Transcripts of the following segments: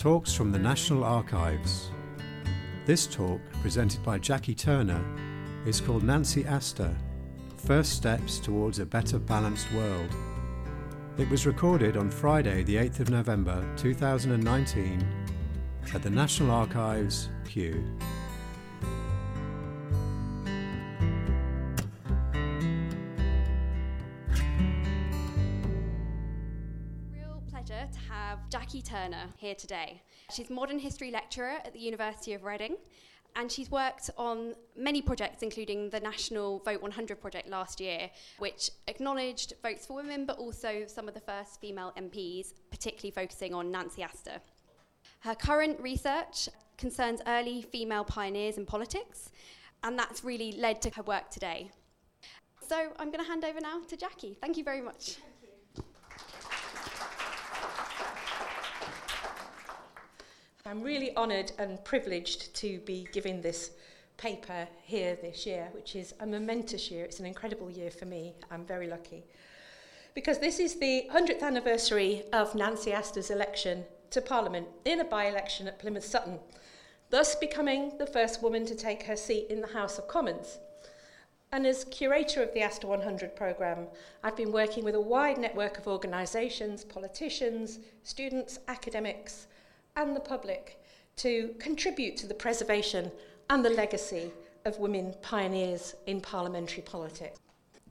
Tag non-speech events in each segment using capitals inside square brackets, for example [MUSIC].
Talks from the National Archives. This talk, presented by Jacqui Turner, is called Nancy Astor First Steps Towards a Better Balanced World. It was recorded on Friday, the 8th of November 2019, at the National Archives, Kew. Turner here today. She's modern history lecturer at the University of Reading, and she's worked on many projects, including the National Vote 100 project last year, which acknowledged votes for women, but also some of the first female MPs, particularly focusing on Nancy Astor. Her current research concerns early female pioneers in politics, and that's really led to her work today. So I'm going to hand over now to Jacqui. Thank you very much. I'm really honoured and privileged to be giving this paper here this year, which is a momentous year. It's an incredible year for me. I'm very lucky. Because this is the 100th anniversary of Nancy Astor's election to Parliament in a by election at Plymouth Sutton, thus becoming the first woman to take her seat in the House of Commons. And as curator of the Astor 100 programme, I've been working with a wide network of organisations, politicians, students, academics, and the public to contribute to the preservation and the legacy of women pioneers in parliamentary politics.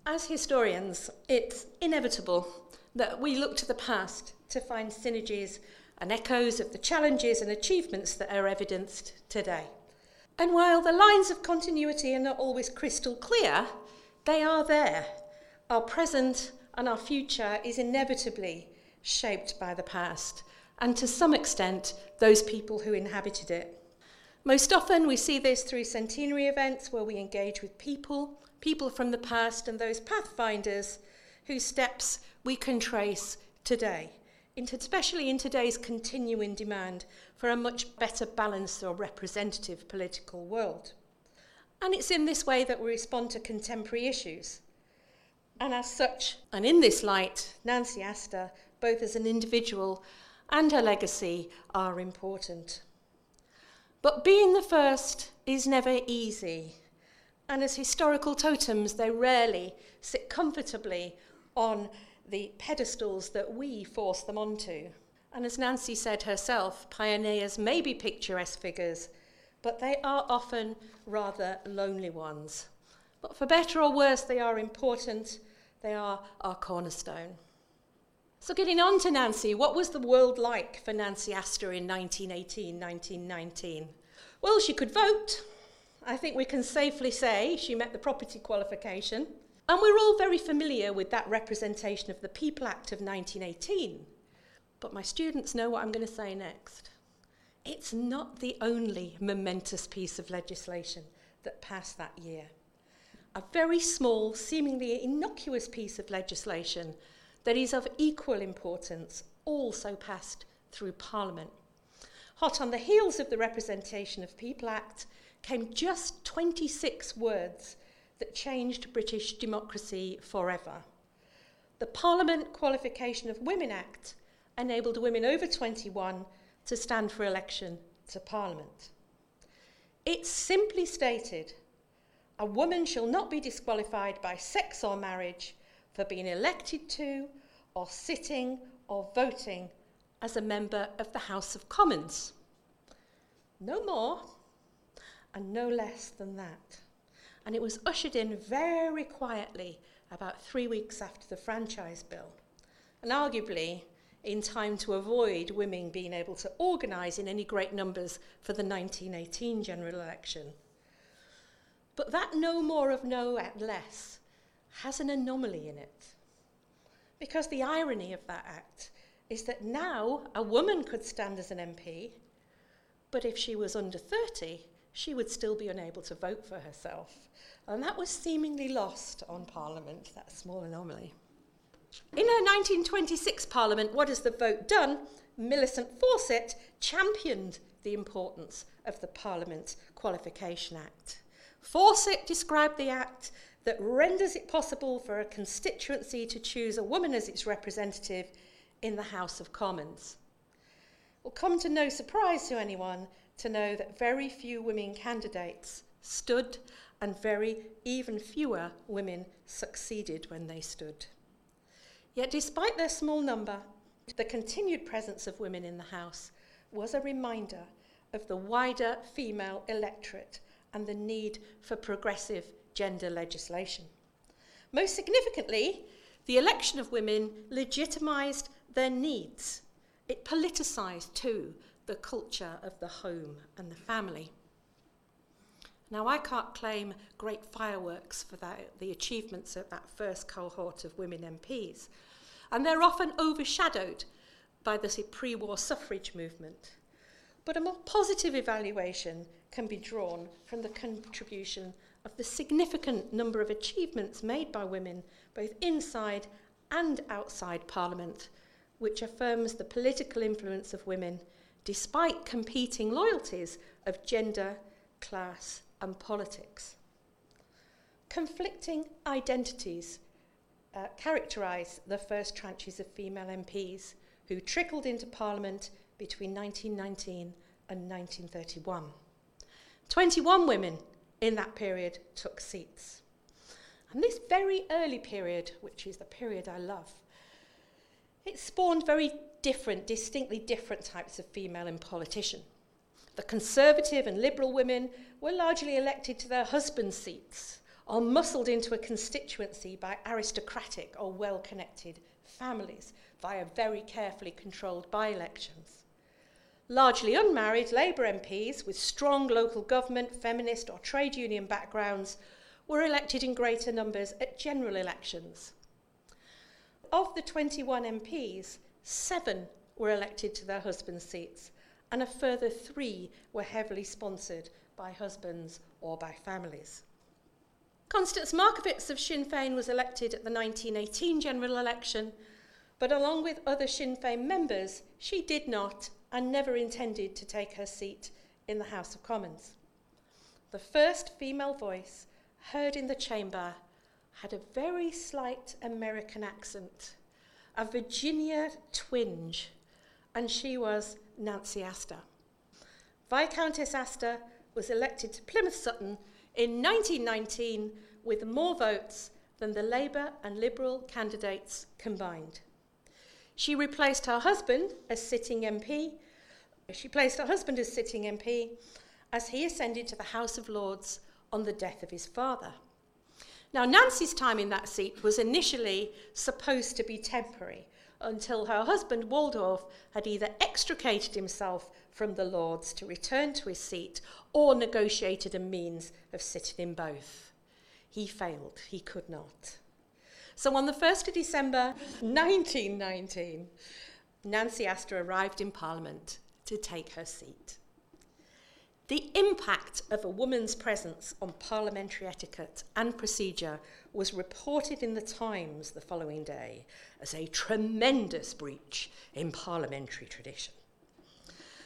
As historians, it's inevitable that we look to the past to find synergies and echoes of the challenges and achievements that are evidenced today. And while the lines of continuity are not always crystal clear, they are there. Our present and our future is inevitably shaped by the past and to some extent, those people who inhabited it. Most often, we see this through centenary events where we engage with people, people from the past, and those pathfinders whose steps we can trace today, especially in today's continuing demand for a much better balanced or representative political world. And it's in this way that we respond to contemporary issues. And as such, and in this light, Nancy Astor, both as an individual and her legacy are important. But being the first is never easy, and as historical totems, they rarely sit comfortably on the pedestals that we force them onto. And as Nancy said herself, pioneers may be picturesque figures, but they are often rather lonely ones. But for better or worse, they are important, they are our cornerstone. So, getting on to Nancy, what was the world like for Nancy Astor in 1918 1919? Well, she could vote. I think we can safely say she met the property qualification. And we're all very familiar with that representation of the People Act of 1918. But my students know what I'm going to say next. It's not the only momentous piece of legislation that passed that year. A very small, seemingly innocuous piece of legislation that is of equal importance also passed through Parliament. Hot on the heels of the Representation of People Act came just 26 words that changed British democracy forever. The Parliament Qualification of Women Act enabled women over 21 to stand for election to Parliament. It simply stated a woman shall not be disqualified by sex or marriage for being elected to, or sitting, or voting as a member of the House of Commons. No more and no less than that. And it was ushered in very quietly about three weeks after the franchise bill, and arguably in time to avoid women being able to organise in any great numbers for the 1918 general election. But that no more of no at less has an anomaly in it. Because the irony of that act is that now a woman could stand as an MP, but if she was under 30, she would still be unable to vote for herself. And that was seemingly lost on Parliament, that small anomaly. In her 1926 Parliament, what has the vote done? Millicent Fawcett championed the importance of the Parliament Qualification Act. Fawcett described the Act that renders it possible for a constituency to choose a woman as its representative in the House of Commons. It will come to no surprise to anyone to know that very few women candidates stood and very even fewer women succeeded when they stood. Yet, despite their small number, the continued presence of women in the House was a reminder of the wider female electorate and the need for progressive gender legislation. Most significantly, the election of women legitimised their needs. It politicised, too, the culture of the home and the family. Now, I can't claim great fireworks for that, the achievements of that first cohort of women MPs, and they're often overshadowed by the pre war suffrage movement. But a more positive evaluation can be drawn from the contribution of the significant number of achievements made by women, both inside and outside Parliament, which affirms the political influence of women despite competing loyalties of gender, class, and politics. Conflicting identities uh, characterise the first tranches of female MPs who trickled into Parliament between 1919 and 1931. 21 women in that period took seats. And this very early period, which is the period I love, it spawned very different, distinctly different types of female in politician. The conservative and liberal women were largely elected to their husbands' seats or muscled into a constituency by aristocratic or well connected families via very carefully controlled by elections. Largely unmarried Labour MPs with strong local government, feminist, or trade union backgrounds were elected in greater numbers at general elections. Of the 21 MPs, seven were elected to their husbands' seats, and a further three were heavily sponsored by husbands or by families. Constance Markievicz of Sinn Féin was elected at the 1918 general election, but along with other Sinn Féin members, she did not and never intended to take her seat in the House of Commons. The first female voice heard in the chamber had a very slight American accent, a Virginia twinge, and she was Nancy Astor. Viscountess Astor was elected to Plymouth Sutton in 1919 with more votes than the Labour and Liberal candidates combined. She replaced her husband as sitting MP. She placed her husband as sitting MP as he ascended to the House of Lords on the death of his father. Now, Nancy's time in that seat was initially supposed to be temporary until her husband Waldorf had either extricated himself from the Lords to return to his seat or negotiated a means of sitting in both. He failed, he could not. So on the 1st of December 1919, Nancy Astor arrived in Parliament to take her seat. The impact of a woman's presence on parliamentary etiquette and procedure was reported in the Times the following day as a tremendous breach in parliamentary tradition.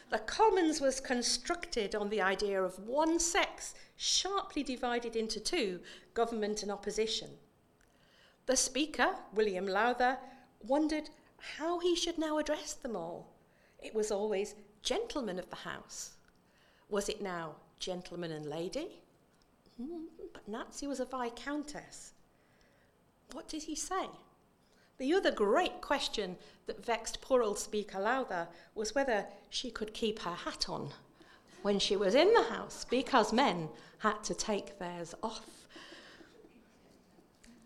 The Commons was constructed on the idea of one sex sharply divided into two, government and opposition. The Speaker, William Lowther, wondered how he should now address them all. It was always gentlemen of the House. Was it now gentleman and lady? Hmm, but Nancy was a Viscountess. What did he say? The other great question that vexed poor old Speaker Lowther was whether she could keep her hat on when she was in the house because men had to take theirs off.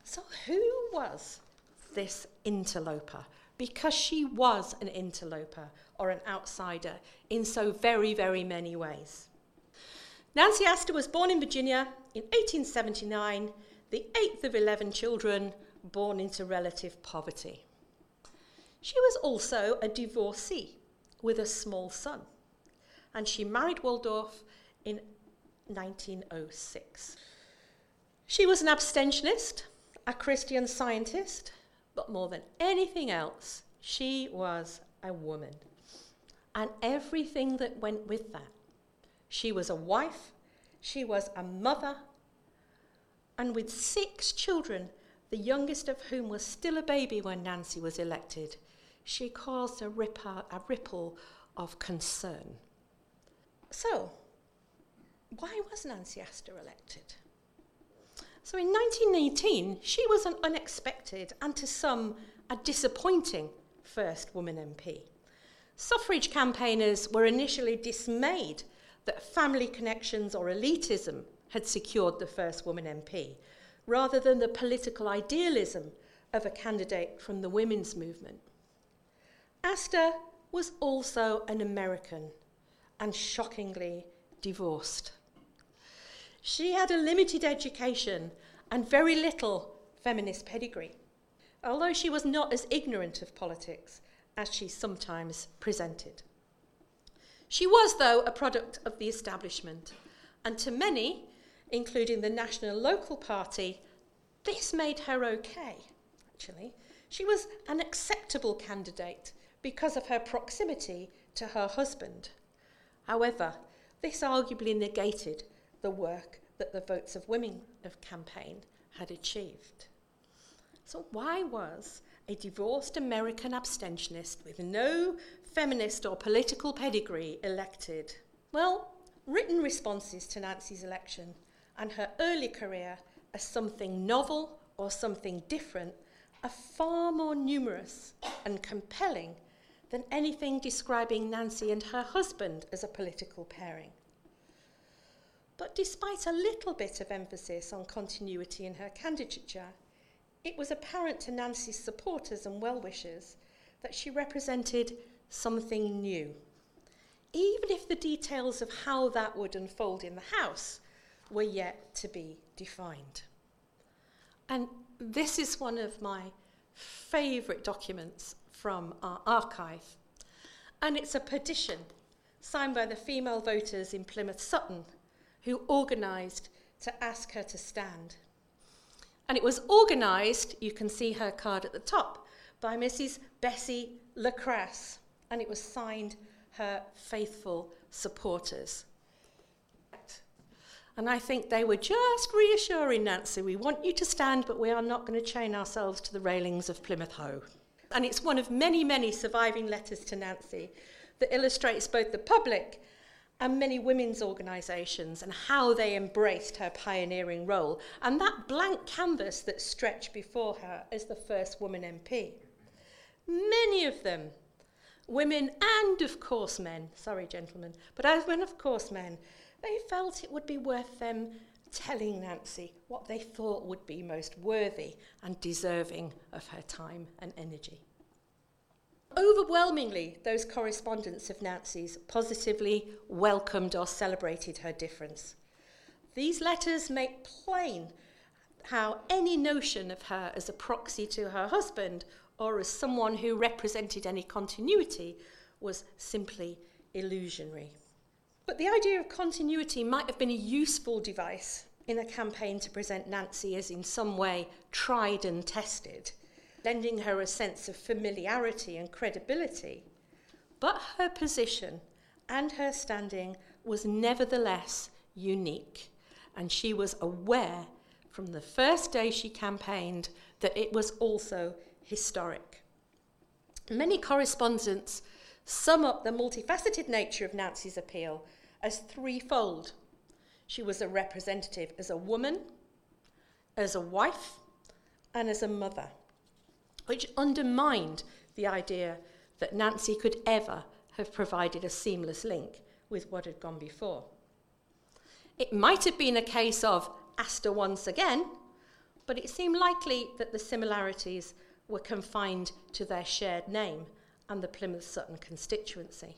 So, who was this interloper? Because she was an interloper or an outsider in so very, very many ways. Nancy Astor was born in Virginia in 1879, the eighth of 11 children born into relative poverty. She was also a divorcee with a small son, and she married Waldorf in 1906. She was an abstentionist, a Christian scientist, but more than anything else, she was a woman. And everything that went with that. She was a wife, she was a mother, and with six children, the youngest of whom was still a baby when Nancy was elected, she caused a, ripper, a ripple of concern. So, why was Nancy Astor elected? So in 1918, she was an unexpected and to some a disappointing first woman MP. Suffrage campaigners were initially dismayed that family connections or elitism had secured the first woman MP, rather than the political idealism of a candidate from the women's movement. Astor was also an American and shockingly divorced. She had a limited education and very little feminist pedigree, although she was not as ignorant of politics as she sometimes presented. She was, though, a product of the establishment, and to many, including the National Local Party, this made her okay, actually. She was an acceptable candidate because of her proximity to her husband. However, this arguably negated the work that the Votes of Women of campaign had achieved. So, why was a divorced American abstentionist with no feminist or political pedigree elected? Well, written responses to Nancy's election and her early career as something novel or something different are far more numerous and compelling than anything describing Nancy and her husband as a political pairing. But despite a little bit of emphasis on continuity in her candidature, it was apparent to Nancy's supporters and well wishers that she represented something new, even if the details of how that would unfold in the House were yet to be defined. And this is one of my favourite documents from our archive. And it's a petition signed by the female voters in Plymouth Sutton who organised to ask her to stand. And it was organised, you can see her card at the top, by Mrs. Bessie LaCrasse, and it was signed her faithful supporters. And I think they were just reassuring Nancy, we want you to stand, but we are not going to chain ourselves to the railings of Plymouth Hoe. And it's one of many, many surviving letters to Nancy that illustrates both the public and many women's organisations and how they embraced her pioneering role and that blank canvas that stretched before her as the first woman MP. Many of them, women and of course men, sorry gentlemen, but as men of course men, they felt it would be worth them telling Nancy what they thought would be most worthy and deserving of her time and energy. Overwhelmingly, those correspondents of Nancy's positively welcomed or celebrated her difference. These letters make plain how any notion of her as a proxy to her husband or as someone who represented any continuity was simply illusionary. But the idea of continuity might have been a useful device in a campaign to present Nancy as in some way tried and tested, lending her a sense of familiarity and credibility. But her position and her standing was nevertheless unique, and she was aware from the first day she campaigned that it was also historic. Many correspondents sum up the multifaceted nature of Nancy's appeal as threefold. She was a representative as a woman, as a wife, and as a mother, which undermined the idea that Nancy could ever have provided a seamless link with what had gone before. It might have been a case of Astor once again, but it seemed likely that the similarities were confined to their shared name and the Plymouth Sutton constituency.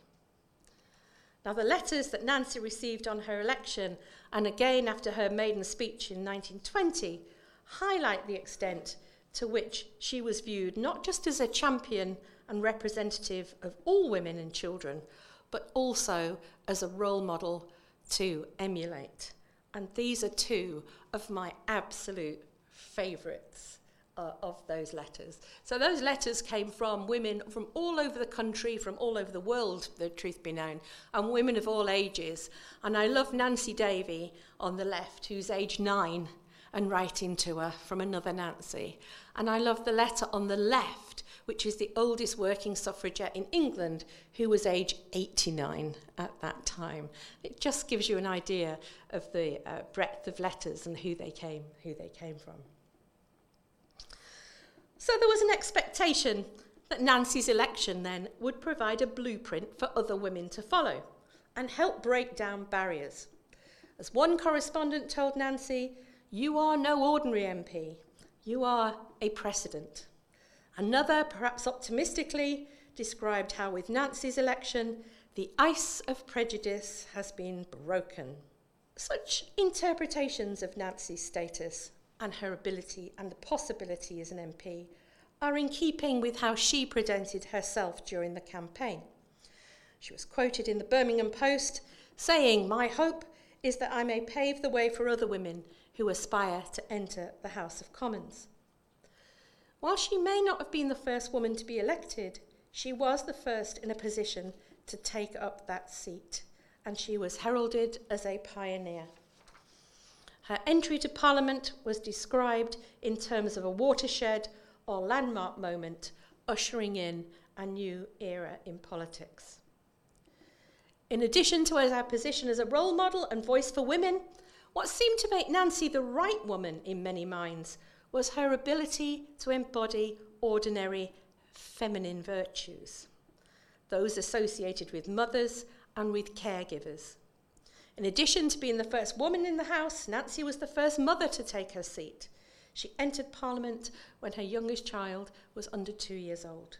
Now, the letters that Nancy received on her election and again after her maiden speech in 1920 highlight the extent to which she was viewed not just as a champion and representative of all women and children, but also as a role model to emulate. And these are two of my absolute favourites uh, of those letters. So those letters came from women from all over the country, from all over the world, the truth be known, and women of all ages. And I love Nancy Davy on the left, who's age nine, and writing to her from another Nancy. And I love the letter on the left, which is the oldest working suffragette in England, who was age 89 at that time. It just gives you an idea of the uh, breadth of letters and who they came, who they came from. So there was an expectation that Nancy's election then would provide a blueprint for other women to follow and help break down barriers. As one correspondent told Nancy, you are no ordinary MP, you are a precedent. Another, perhaps optimistically, described how with Nancy's election, the ice of prejudice has been broken. Such interpretations of Nancy's status and her ability and the possibility as an MP are in keeping with how she presented herself during the campaign. She was quoted in the Birmingham Post saying, My hope is that I may pave the way for other women who aspire to enter the House of Commons. While she may not have been the first woman to be elected, she was the first in a position to take up that seat, and she was heralded as a pioneer. Her entry to Parliament was described in terms of a watershed or landmark moment, ushering in a new era in politics. In addition to her position as a role model and voice for women, what seemed to make Nancy the right woman in many minds was her ability to embody ordinary feminine virtues, those associated with mothers and with caregivers. In addition to being the first woman in the House, Nancy was the first mother to take her seat. She entered Parliament when her youngest child was under two years old.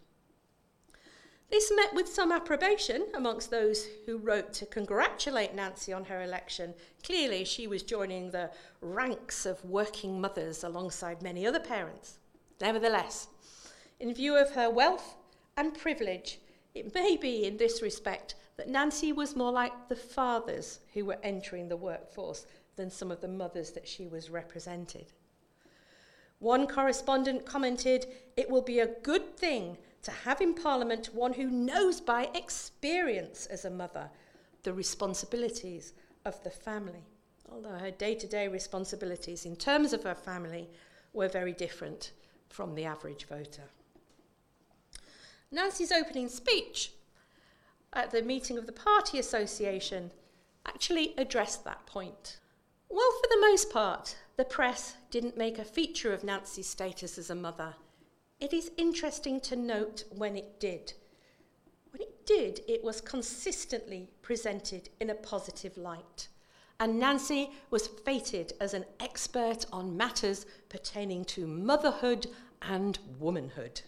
This met with some approbation amongst those who wrote to congratulate Nancy on her election. Clearly, she was joining the ranks of working mothers alongside many other parents. Nevertheless, in view of her wealth and privilege, it may be in this respect that Nancy was more like the fathers who were entering the workforce than some of the mothers that she was represented. One correspondent commented, It will be a good thing to have in Parliament one who knows by experience as a mother the responsibilities of the family. Although her day to day responsibilities in terms of her family were very different from the average voter. Nancy's opening speech at the meeting of the Party Association actually addressed that point. Well, for the most part, the press didn't make a feature of Nancy's status as a mother. It is interesting to note when it did. When it did, it was consistently presented in a positive light. And Nancy was fated as an expert on matters pertaining to motherhood and womanhood,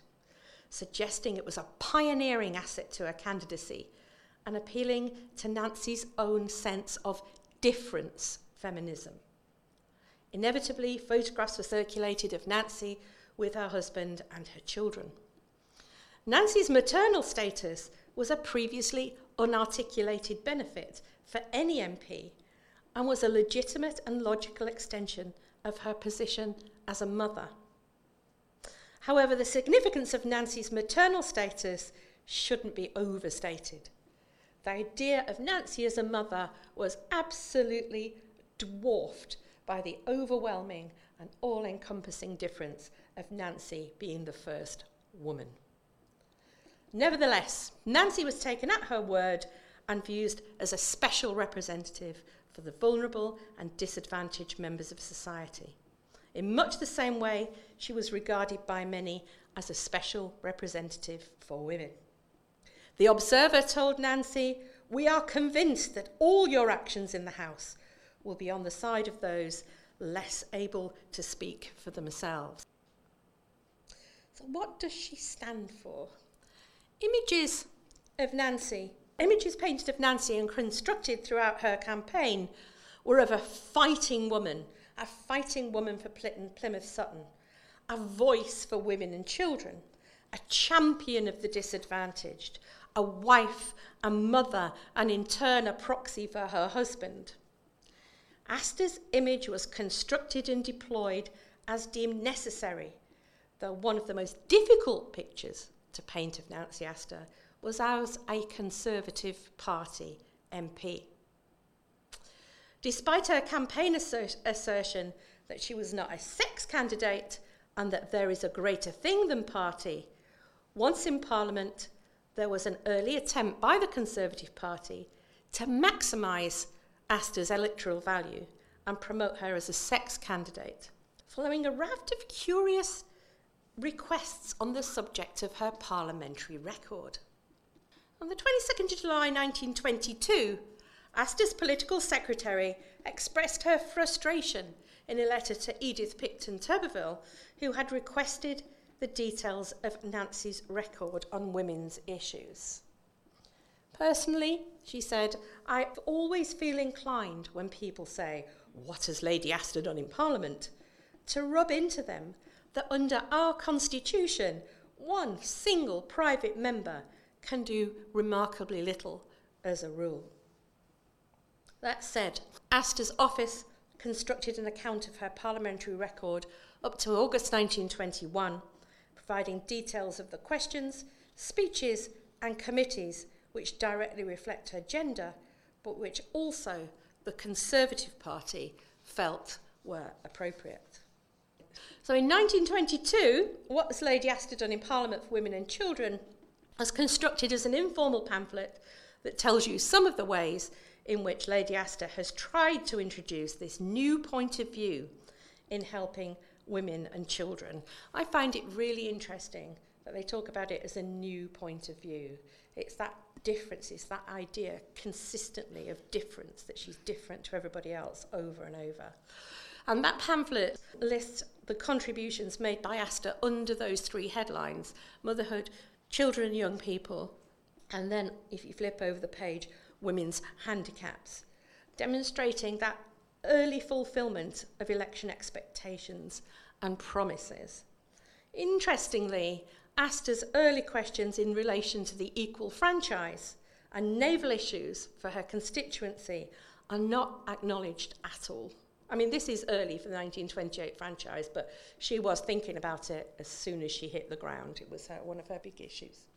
suggesting it was a pioneering asset to her candidacy and appealing to Nancy's own sense of difference feminism. Inevitably, photographs were circulated of Nancy with her husband and her children. Nancy's maternal status was a previously unarticulated benefit for any MP and was a legitimate and logical extension of her position as a mother. However, the significance of Nancy's maternal status shouldn't be overstated. The idea of Nancy as a mother was absolutely dwarfed by the overwhelming and all encompassing difference of Nancy being the first woman. Nevertheless, Nancy was taken at her word and viewed as a special representative for the vulnerable and disadvantaged members of society. In much the same way, she was regarded by many as a special representative for women. The Observer told Nancy, We are convinced that all your actions in the House will be on the side of those less able to speak for themselves. So, what does she stand for? Images of Nancy, images painted of Nancy and constructed throughout her campaign were of a fighting woman, a fighting woman for Plymouth Sutton, a voice for women and children, a champion of the disadvantaged, a wife, a mother, and in turn a proxy for her husband. Astor's image was constructed and deployed as deemed necessary, one of the most difficult pictures to paint of Nancy Astor was as a Conservative Party MP. Despite her campaign assertion that she was not a sex candidate and that there is a greater thing than party. Once in Parliament, there was an early attempt by the Conservative Party to maximise Astor's electoral value and promote her as a sex candidate, following a raft of curious requests on the subject of her parliamentary record. On the 22nd of July 1922, Astor's political secretary expressed her frustration in a letter to Edith Picton Turberville, who had requested the details of Nancy's record on women's issues. Personally, she said, I always feel inclined when people say, What has Lady Astor done in Parliament? to rub into them that under our Constitution, one single private member can do remarkably little as a rule. That said, Astor's office constructed an account of her parliamentary record up to August 1921, providing details of the questions, speeches, and committees which directly reflect her gender, but which also the Conservative Party felt were appropriate. So in 1922, what has Lady Astor done in Parliament for Women and Children was constructed as an informal pamphlet that tells you some of the ways in which Lady Astor has tried to introduce this new point of view in helping women and children. I find it really interesting that they talk about it as a new point of view. It's that difference, it's that idea consistently of difference, that she's different to everybody else over and over. And that pamphlet lists the contributions made by Astor under those three headlines motherhood, children and young people, and then, if you flip over the page, women's handicaps, demonstrating that early fulfillment of election expectations and promises. Interestingly, Astor's early questions in relation to the equal franchise and naval issues for her constituency are not acknowledged at all. I mean, this is early for the 1928 franchise, but she was thinking about it as soon as she hit the ground. It was her, one of her big issues.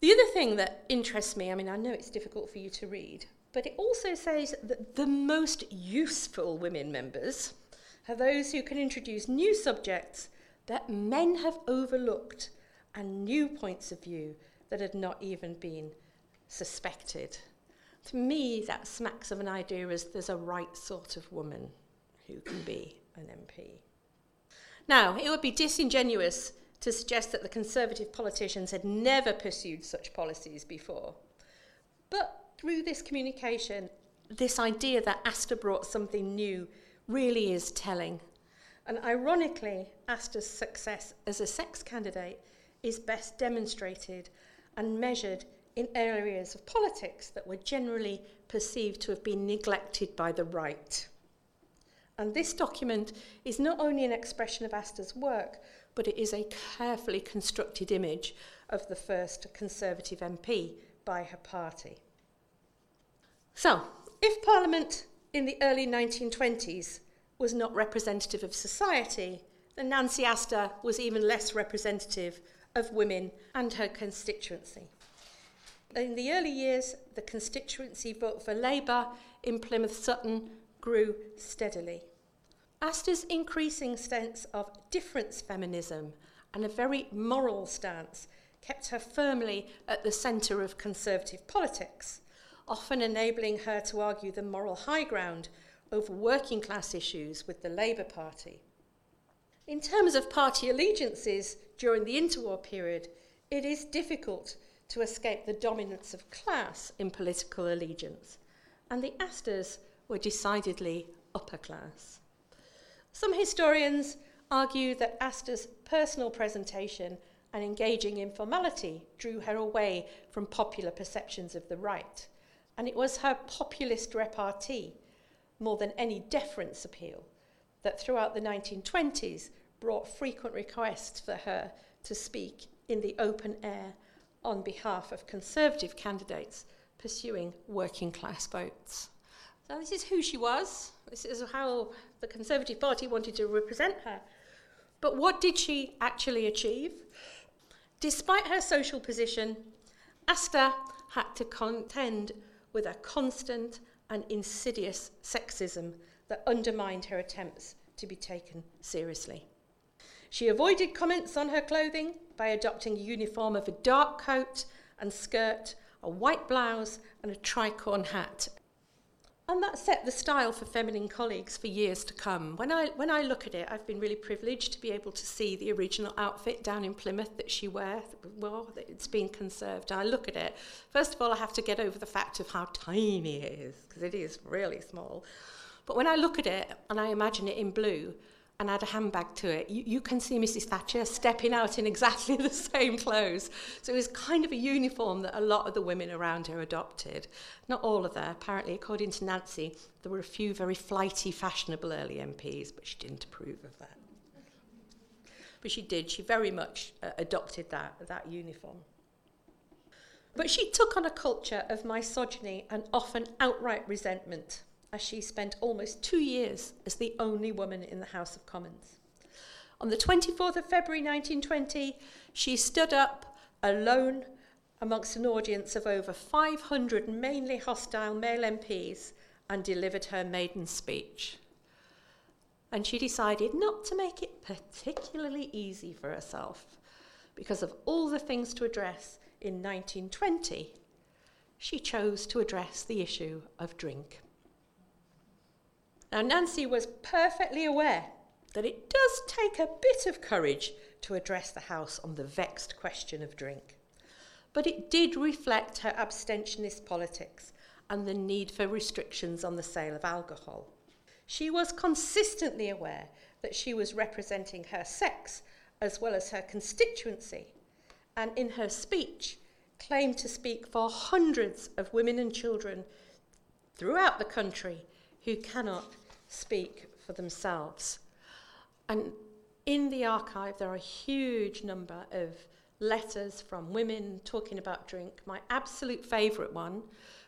The other thing that interests me, I mean, I know it's difficult for you to read, but it also says that the most useful women members are those who can introduce new subjects that men have overlooked and new points of view that had not even been suspected. To me, that smacks of an idea as there's a right sort of woman who can be an MP. Now, it would be disingenuous to suggest that the Conservative politicians had never pursued such policies before. But through this communication, this idea that Astor brought something new really is telling. And ironically, Astor's success as a sex candidate is best demonstrated and measured in areas of politics that were generally perceived to have been neglected by the right. And this document is not only an expression of Astor's work, but it is a carefully constructed image of the first Conservative MP by her party. So, if Parliament in the early 1920s was not representative of society, then Nancy Astor was even less representative of women and her constituency. In the early years, the constituency vote for Labour in Plymouth Sutton grew steadily. Astor's increasing sense of difference feminism and a very moral stance kept her firmly at the centre of conservative politics, often enabling her to argue the moral high ground over working class issues with the Labour Party. In terms of party allegiances during the interwar period, it is difficult to escape the dominance of class in political allegiance, and the Astors were decidedly upper class. Some historians argue that Astor's personal presentation and engaging in formality drew her away from popular perceptions of the right, and it was her populist repartee, more than any deference appeal, that throughout the 1920s brought frequent requests for her to speak in the open air on behalf of Conservative candidates pursuing working class votes. So, this is who she was. This is how the Conservative Party wanted to represent her. But what did she actually achieve? Despite her social position, Astor had to contend with a constant and insidious sexism that undermined her attempts to be taken seriously. She avoided comments on her clothing by adopting a uniform of a dark coat and skirt, a white blouse, and a tricorn hat. And that set the style for feminine colleagues for years to come. When I, when I look at it, I've been really privileged to be able to see the original outfit down in Plymouth that she wears. Well, it's been conserved. And I look at it. First of all, I have to get over the fact of how tiny it is, because it is really small. But when I look at it and I imagine it in blue, and add a handbag to it, you, you can see Mrs. Thatcher stepping out in exactly [LAUGHS] the same clothes. So it was kind of a uniform that a lot of the women around her adopted. Not all of them. Apparently, according to Nancy, there were a few very flighty, fashionable early MPs, but she didn't approve of that. But she did. She very much uh, adopted that, that uniform. But she took on a culture of misogyny and often outright resentment as she spent almost two years as the only woman in the House of Commons. On the 24th of February 1920, she stood up alone amongst an audience of over 500 mainly hostile male MPs and delivered her maiden speech. And she decided not to make it particularly easy for herself because of all the things to address in 1920. She chose to address the issue of drink. Now, Nancy was perfectly aware that it does take a bit of courage to address the House on the vexed question of drink. But it did reflect her abstentionist politics and the need for restrictions on the sale of alcohol. She was consistently aware that she was representing her sex as well as her constituency, and in her speech, claimed to speak for hundreds of women and children throughout the country who cannot speak for themselves. And in the archive, there are a huge number of letters from women talking about drink. My absolute favourite one,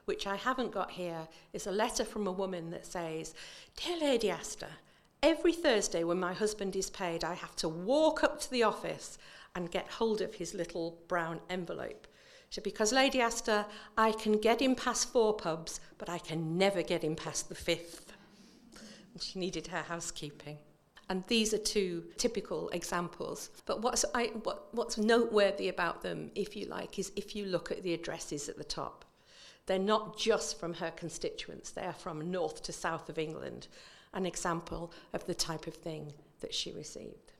which I haven't got here, is a letter from a woman that says, Dear Lady Astor, every Thursday when my husband is paid, I have to walk up to the office and get hold of his little brown envelope. Because Lady Astor, I can get him past four pubs, but I can never get him past the fifth. She needed her housekeeping. And these are two typical examples. But what's, I, what, what's noteworthy about them, if you like, is if you look at the addresses at the top. They're not just from her constituents, they are from north to south of England, an example of the type of thing that she received.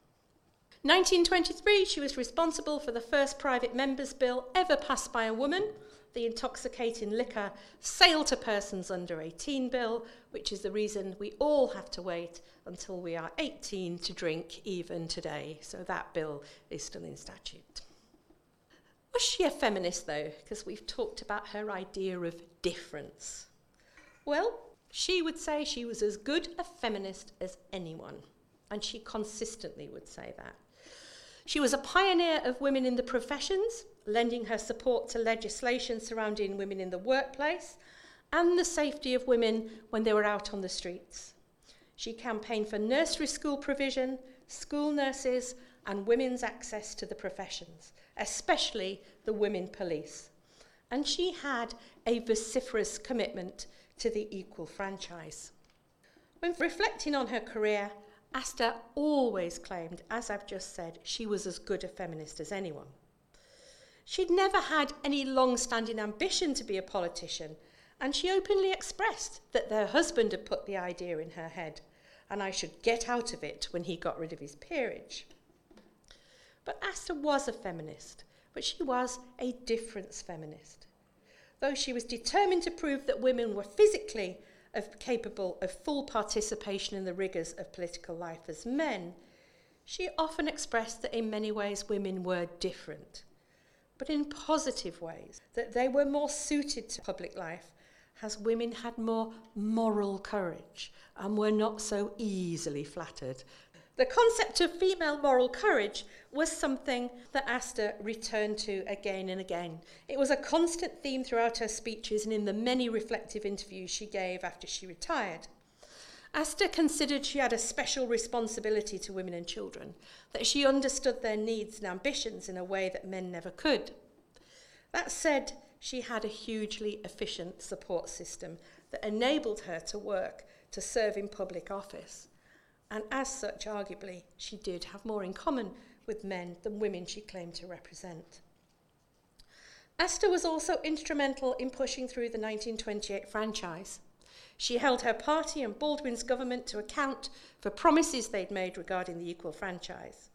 1923, she was responsible for the first private member's bill ever passed by a woman, the Intoxicating Liquor Sale to Persons Under 18 bill, which is the reason we all have to wait until we are 18 to drink even today. So that bill is still in statute. Was she a feminist though? Because we've talked about her idea of difference. Well, she would say she was as good a feminist as anyone, and she consistently would say that. She was a pioneer of women in the professions, lending her support to legislation surrounding women in the workplace and the safety of women when they were out on the streets. She campaigned for nursery school provision, school nurses, and women's access to the professions, especially the women police. And she had a vociferous commitment to the equal franchise. When reflecting on her career, Astor always claimed, as I've just said, she was as good a feminist as anyone. She'd never had any long standing ambition to be a politician, and she openly expressed that their husband had put the idea in her head, and I should get out of it when he got rid of his peerage. But Astor was a feminist, but she was a difference feminist. Though she was determined to prove that women were physically capable of full participation in the rigours of political life as men, she often expressed that in many ways women were different but in positive ways, that they were more suited to public life as women had more moral courage and were not so easily flattered. The concept of female moral courage was something that Astor returned to again and again. It was a constant theme throughout her speeches and in the many reflective interviews she gave after she retired. Astor considered she had a special responsibility to women and children, that she understood their needs and ambitions in a way that men never could. That said, she had a hugely efficient support system that enabled her to work to serve in public office. And as such, arguably, she did have more in common with men than women she claimed to represent. Astor was also instrumental in pushing through the 1928 franchise. She held her party and Baldwin's government to account for promises they'd made regarding the equal franchise.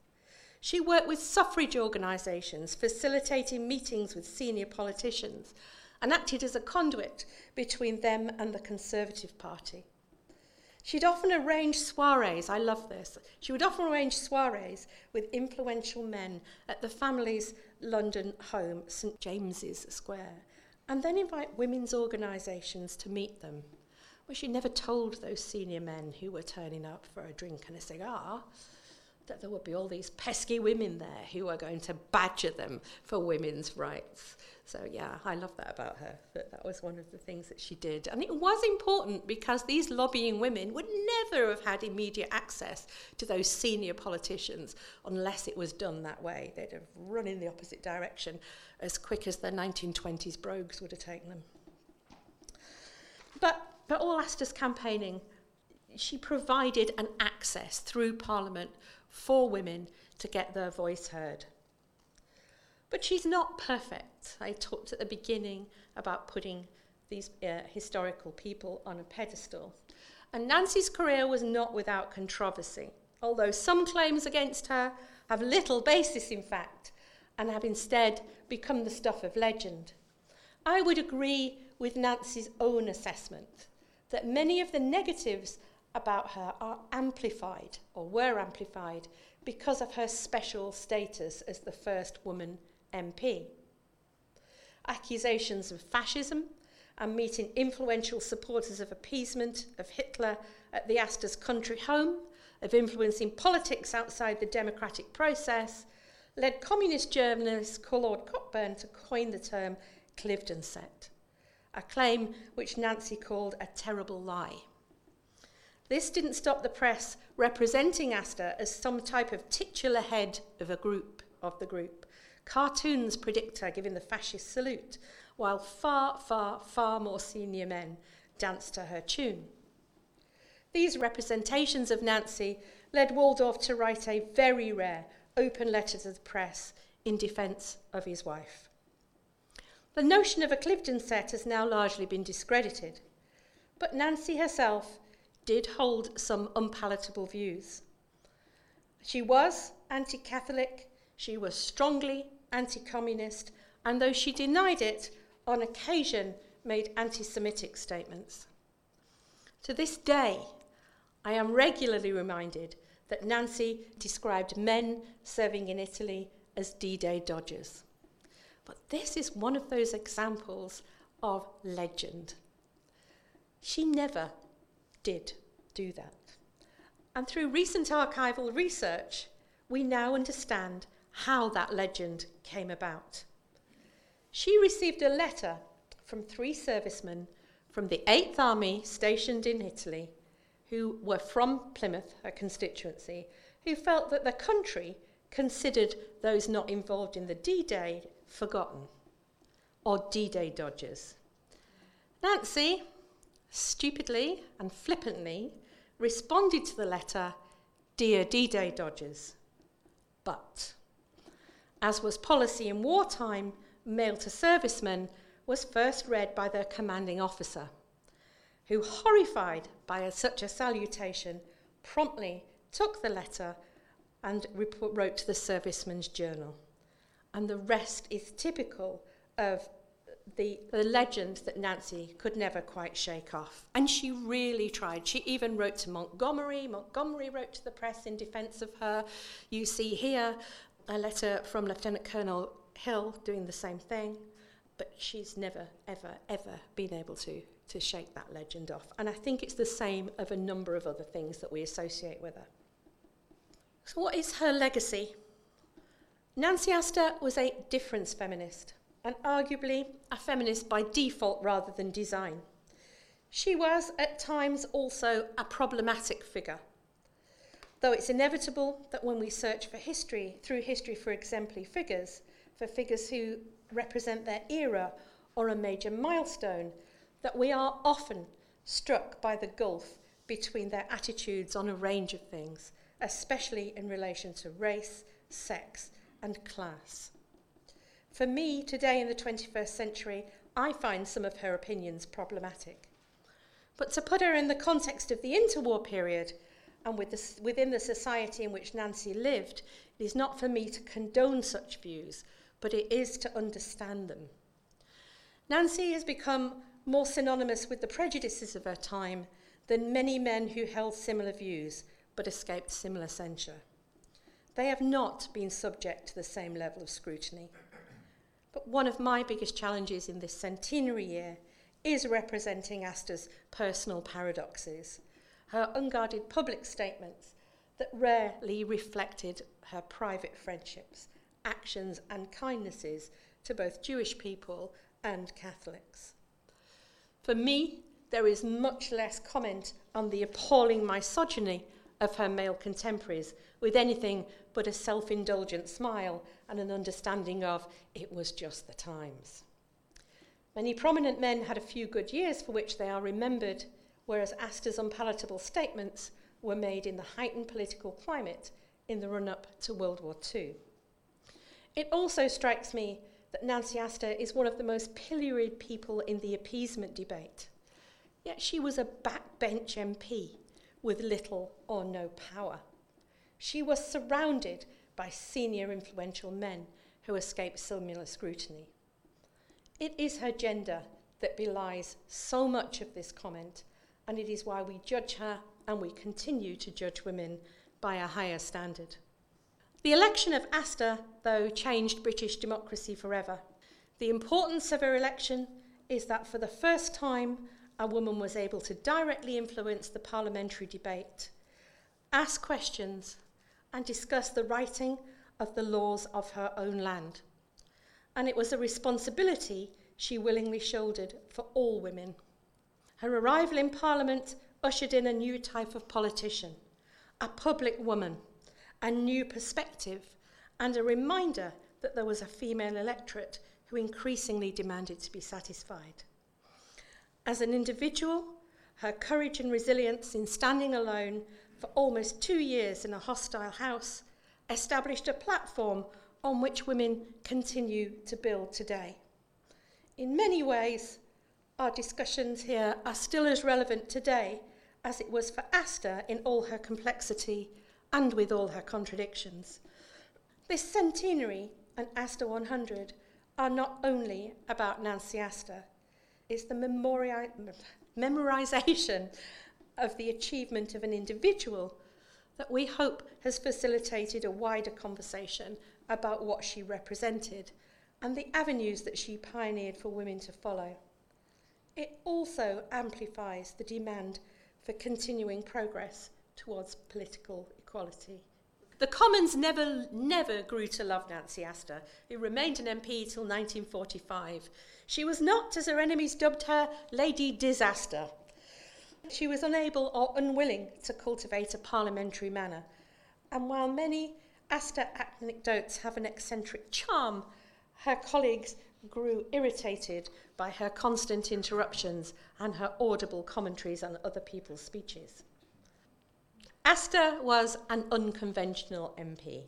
She worked with suffrage organisations, facilitating meetings with senior politicians, and acted as a conduit between them and the Conservative Party. She'd often arrange soirees, I love this. She would often arrange soirees with influential men at the family's London home, St James's Square, and then invite women's organisations to meet them. Well, she never told those senior men who were turning up for a drink and a cigar that there would be all these pesky women there who were going to badger them for women's rights. So, yeah, I love that about her, that that was one of the things that she did. And it was important because these lobbying women would never have had immediate access to those senior politicians unless it was done that way. They'd have run in the opposite direction as quick as the 1920s brogues would have taken them. But, but all Astor's campaigning, she provided an access through Parliament for women to get their voice heard. But she's not perfect. I talked at the beginning about putting these uh, historical people on a pedestal. And Nancy's career was not without controversy, although some claims against her have little basis in fact and have instead become the stuff of legend. I would agree with Nancy's own assessment that many of the negatives about her are amplified or were amplified because of her special status as the first woman MP. Accusations of fascism and meeting influential supporters of appeasement of Hitler at the Astor's country home, of influencing politics outside the democratic process, led communist journalist Claude Cockburn to coin the term Cliveden set, a claim which Nancy called a terrible lie. This didn't stop the press representing Astor as some type of titular head of a group, of the group, Cartoons predict her giving the fascist salute, while far, far, far more senior men danced to her tune. These representations of Nancy led Waldorf to write a very rare open letter to the press in defence of his wife. The notion of a Cliveden set has now largely been discredited, but Nancy herself did hold some unpalatable views. She was anti Catholic, she was strongly anti communist, and though she denied it, on occasion made anti Semitic statements. To this day, I am regularly reminded that Nancy described men serving in Italy as D Day dodgers. But this is one of those examples of legend. She never did do that. And through recent archival research, we now understand how that legend came about. She received a letter from three servicemen from the 8th Army stationed in Italy who were from Plymouth, her constituency, who felt that the country considered those not involved in the D Day forgotten or D Day dodgers. Nancy, stupidly and flippantly, responded to the letter, Dear D Day dodgers, but as was policy in wartime, mail to servicemen was first read by their commanding officer, who, horrified by a, such a salutation, promptly took the letter and wrote to the serviceman's journal. And the rest is typical of the, the legend that Nancy could never quite shake off. And she really tried. She even wrote to Montgomery. Montgomery wrote to the press in defense of her. You see here a letter from Lieutenant Colonel Hill doing the same thing, but she's never, ever, ever been able to, to shake that legend off. And I think it's the same of a number of other things that we associate with her. So, what is her legacy? Nancy Astor was a difference feminist, and arguably a feminist by default rather than design. She was at times also a problematic figure Though it's inevitable that when we search for history, through history for exemplary figures, for figures who represent their era or a major milestone, that we are often struck by the gulf between their attitudes on a range of things, especially in relation to race, sex, and class. For me, today in the 21st century, I find some of her opinions problematic. But to put her in the context of the interwar period and with the, within the society in which Nancy lived, it is not for me to condone such views, but it is to understand them. Nancy has become more synonymous with the prejudices of her time than many men who held similar views but escaped similar censure. They have not been subject to the same level of scrutiny. But one of my biggest challenges in this centenary year is representing Astor's personal paradoxes, her unguarded public statements that rarely reflected her private friendships, actions, and kindnesses to both Jewish people and Catholics. For me, there is much less comment on the appalling misogyny of her male contemporaries, with anything but a self indulgent smile and an understanding of it was just the times. Many prominent men had a few good years for which they are remembered, whereas Astor's unpalatable statements were made in the heightened political climate in the run up to World War II. It also strikes me that Nancy Astor is one of the most pilloried people in the appeasement debate. Yet she was a backbench MP with little or no power. She was surrounded by senior influential men who escaped similar scrutiny. It is her gender that belies so much of this comment, and it is why we judge her and we continue to judge women by a higher standard. The election of Astor, though, changed British democracy forever. The importance of her election is that for the first time, a woman was able to directly influence the parliamentary debate, ask questions, and discuss the writing of the laws of her own land. And it was a responsibility she willingly shouldered for all women. Her arrival in Parliament ushered in a new type of politician, a public woman, a new perspective, and a reminder that there was a female electorate who increasingly demanded to be satisfied. As an individual, her courage and resilience in standing alone for almost two years in a hostile house established a platform on which women continue to build today. In many ways, our discussions here are still as relevant today as it was for Astor in all her complexity and with all her contradictions. This centenary and Astor 100 are not only about Nancy Astor, it's the memori- memorization of the achievement of an individual that we hope has facilitated a wider conversation about what she represented and the avenues that she pioneered for women to follow. It also amplifies the demand for continuing progress towards political equality. The Commons never, never grew to love Nancy Astor, who remained an MP till 1945. She was not, as her enemies dubbed her, Lady Disaster. She was unable or unwilling to cultivate a parliamentary manner. And while many Astor anecdotes have an eccentric charm, her colleagues grew irritated by her constant interruptions and her audible commentaries on other people's speeches. Astor was an unconventional MP.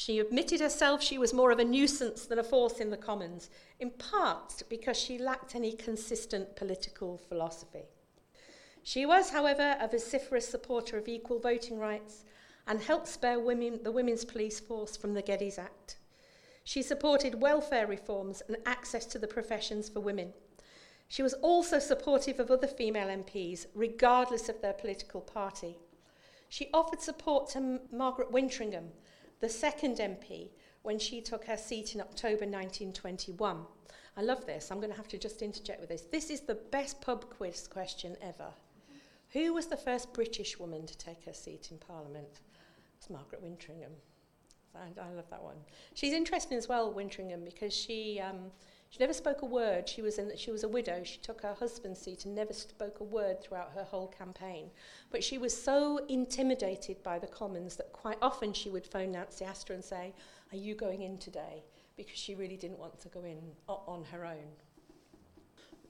She admitted herself she was more of a nuisance than a force in the Commons, in part because she lacked any consistent political philosophy. She was, however, a vociferous supporter of equal voting rights and helped spare women, the women's police force from the Geddes Axe. She supported welfare reforms and access to the professions for women. She was also supportive of other female MPs, regardless of their political party. She offered support to Margaret Wintringham, the second MP, when she took her seat in October 1921. I love this. I'm going to have to just interject with this. This is the best pub quiz question ever. Who was the first British woman to take her seat in Parliament? It's Margaret Wintringham. I, I love that one. She's interesting as well, Wintringham, because she um, she never spoke a word. She was, in, she was a widow. She took her husband's seat and never spoke a word throughout her whole campaign. But she was so intimidated by the Commons that quite often she would phone Nancy Astor and say, Are you going in today? Because she really didn't want to go in on her own.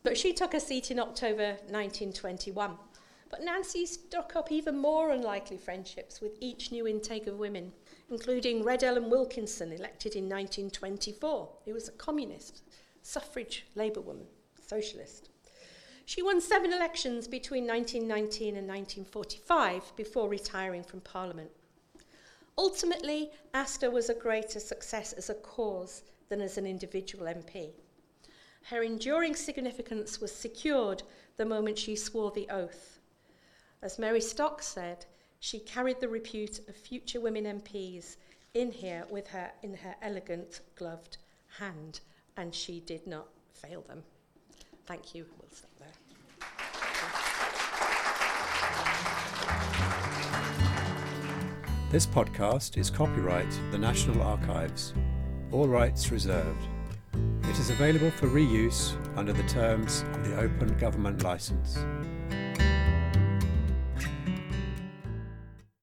But she took a seat in October 1921. But Nancy struck up even more unlikely friendships with each new intake of women, including Red Ellen Wilkinson, elected in 1924, who was a communist, suffrage Labour woman, socialist. She won seven elections between 1919 and 1945 before retiring from Parliament. Ultimately, Astor was a greater success as a cause than as an individual MP. Her enduring significance was secured the moment she swore the oath. As Mary Stock said, she carried the repute of future women MPs in here with her in her elegant gloved hand, and she did not fail them. Thank you. We'll stop there. This podcast is copyright the National Archives. All rights reserved. It is available for reuse under the terms of the Open Government License.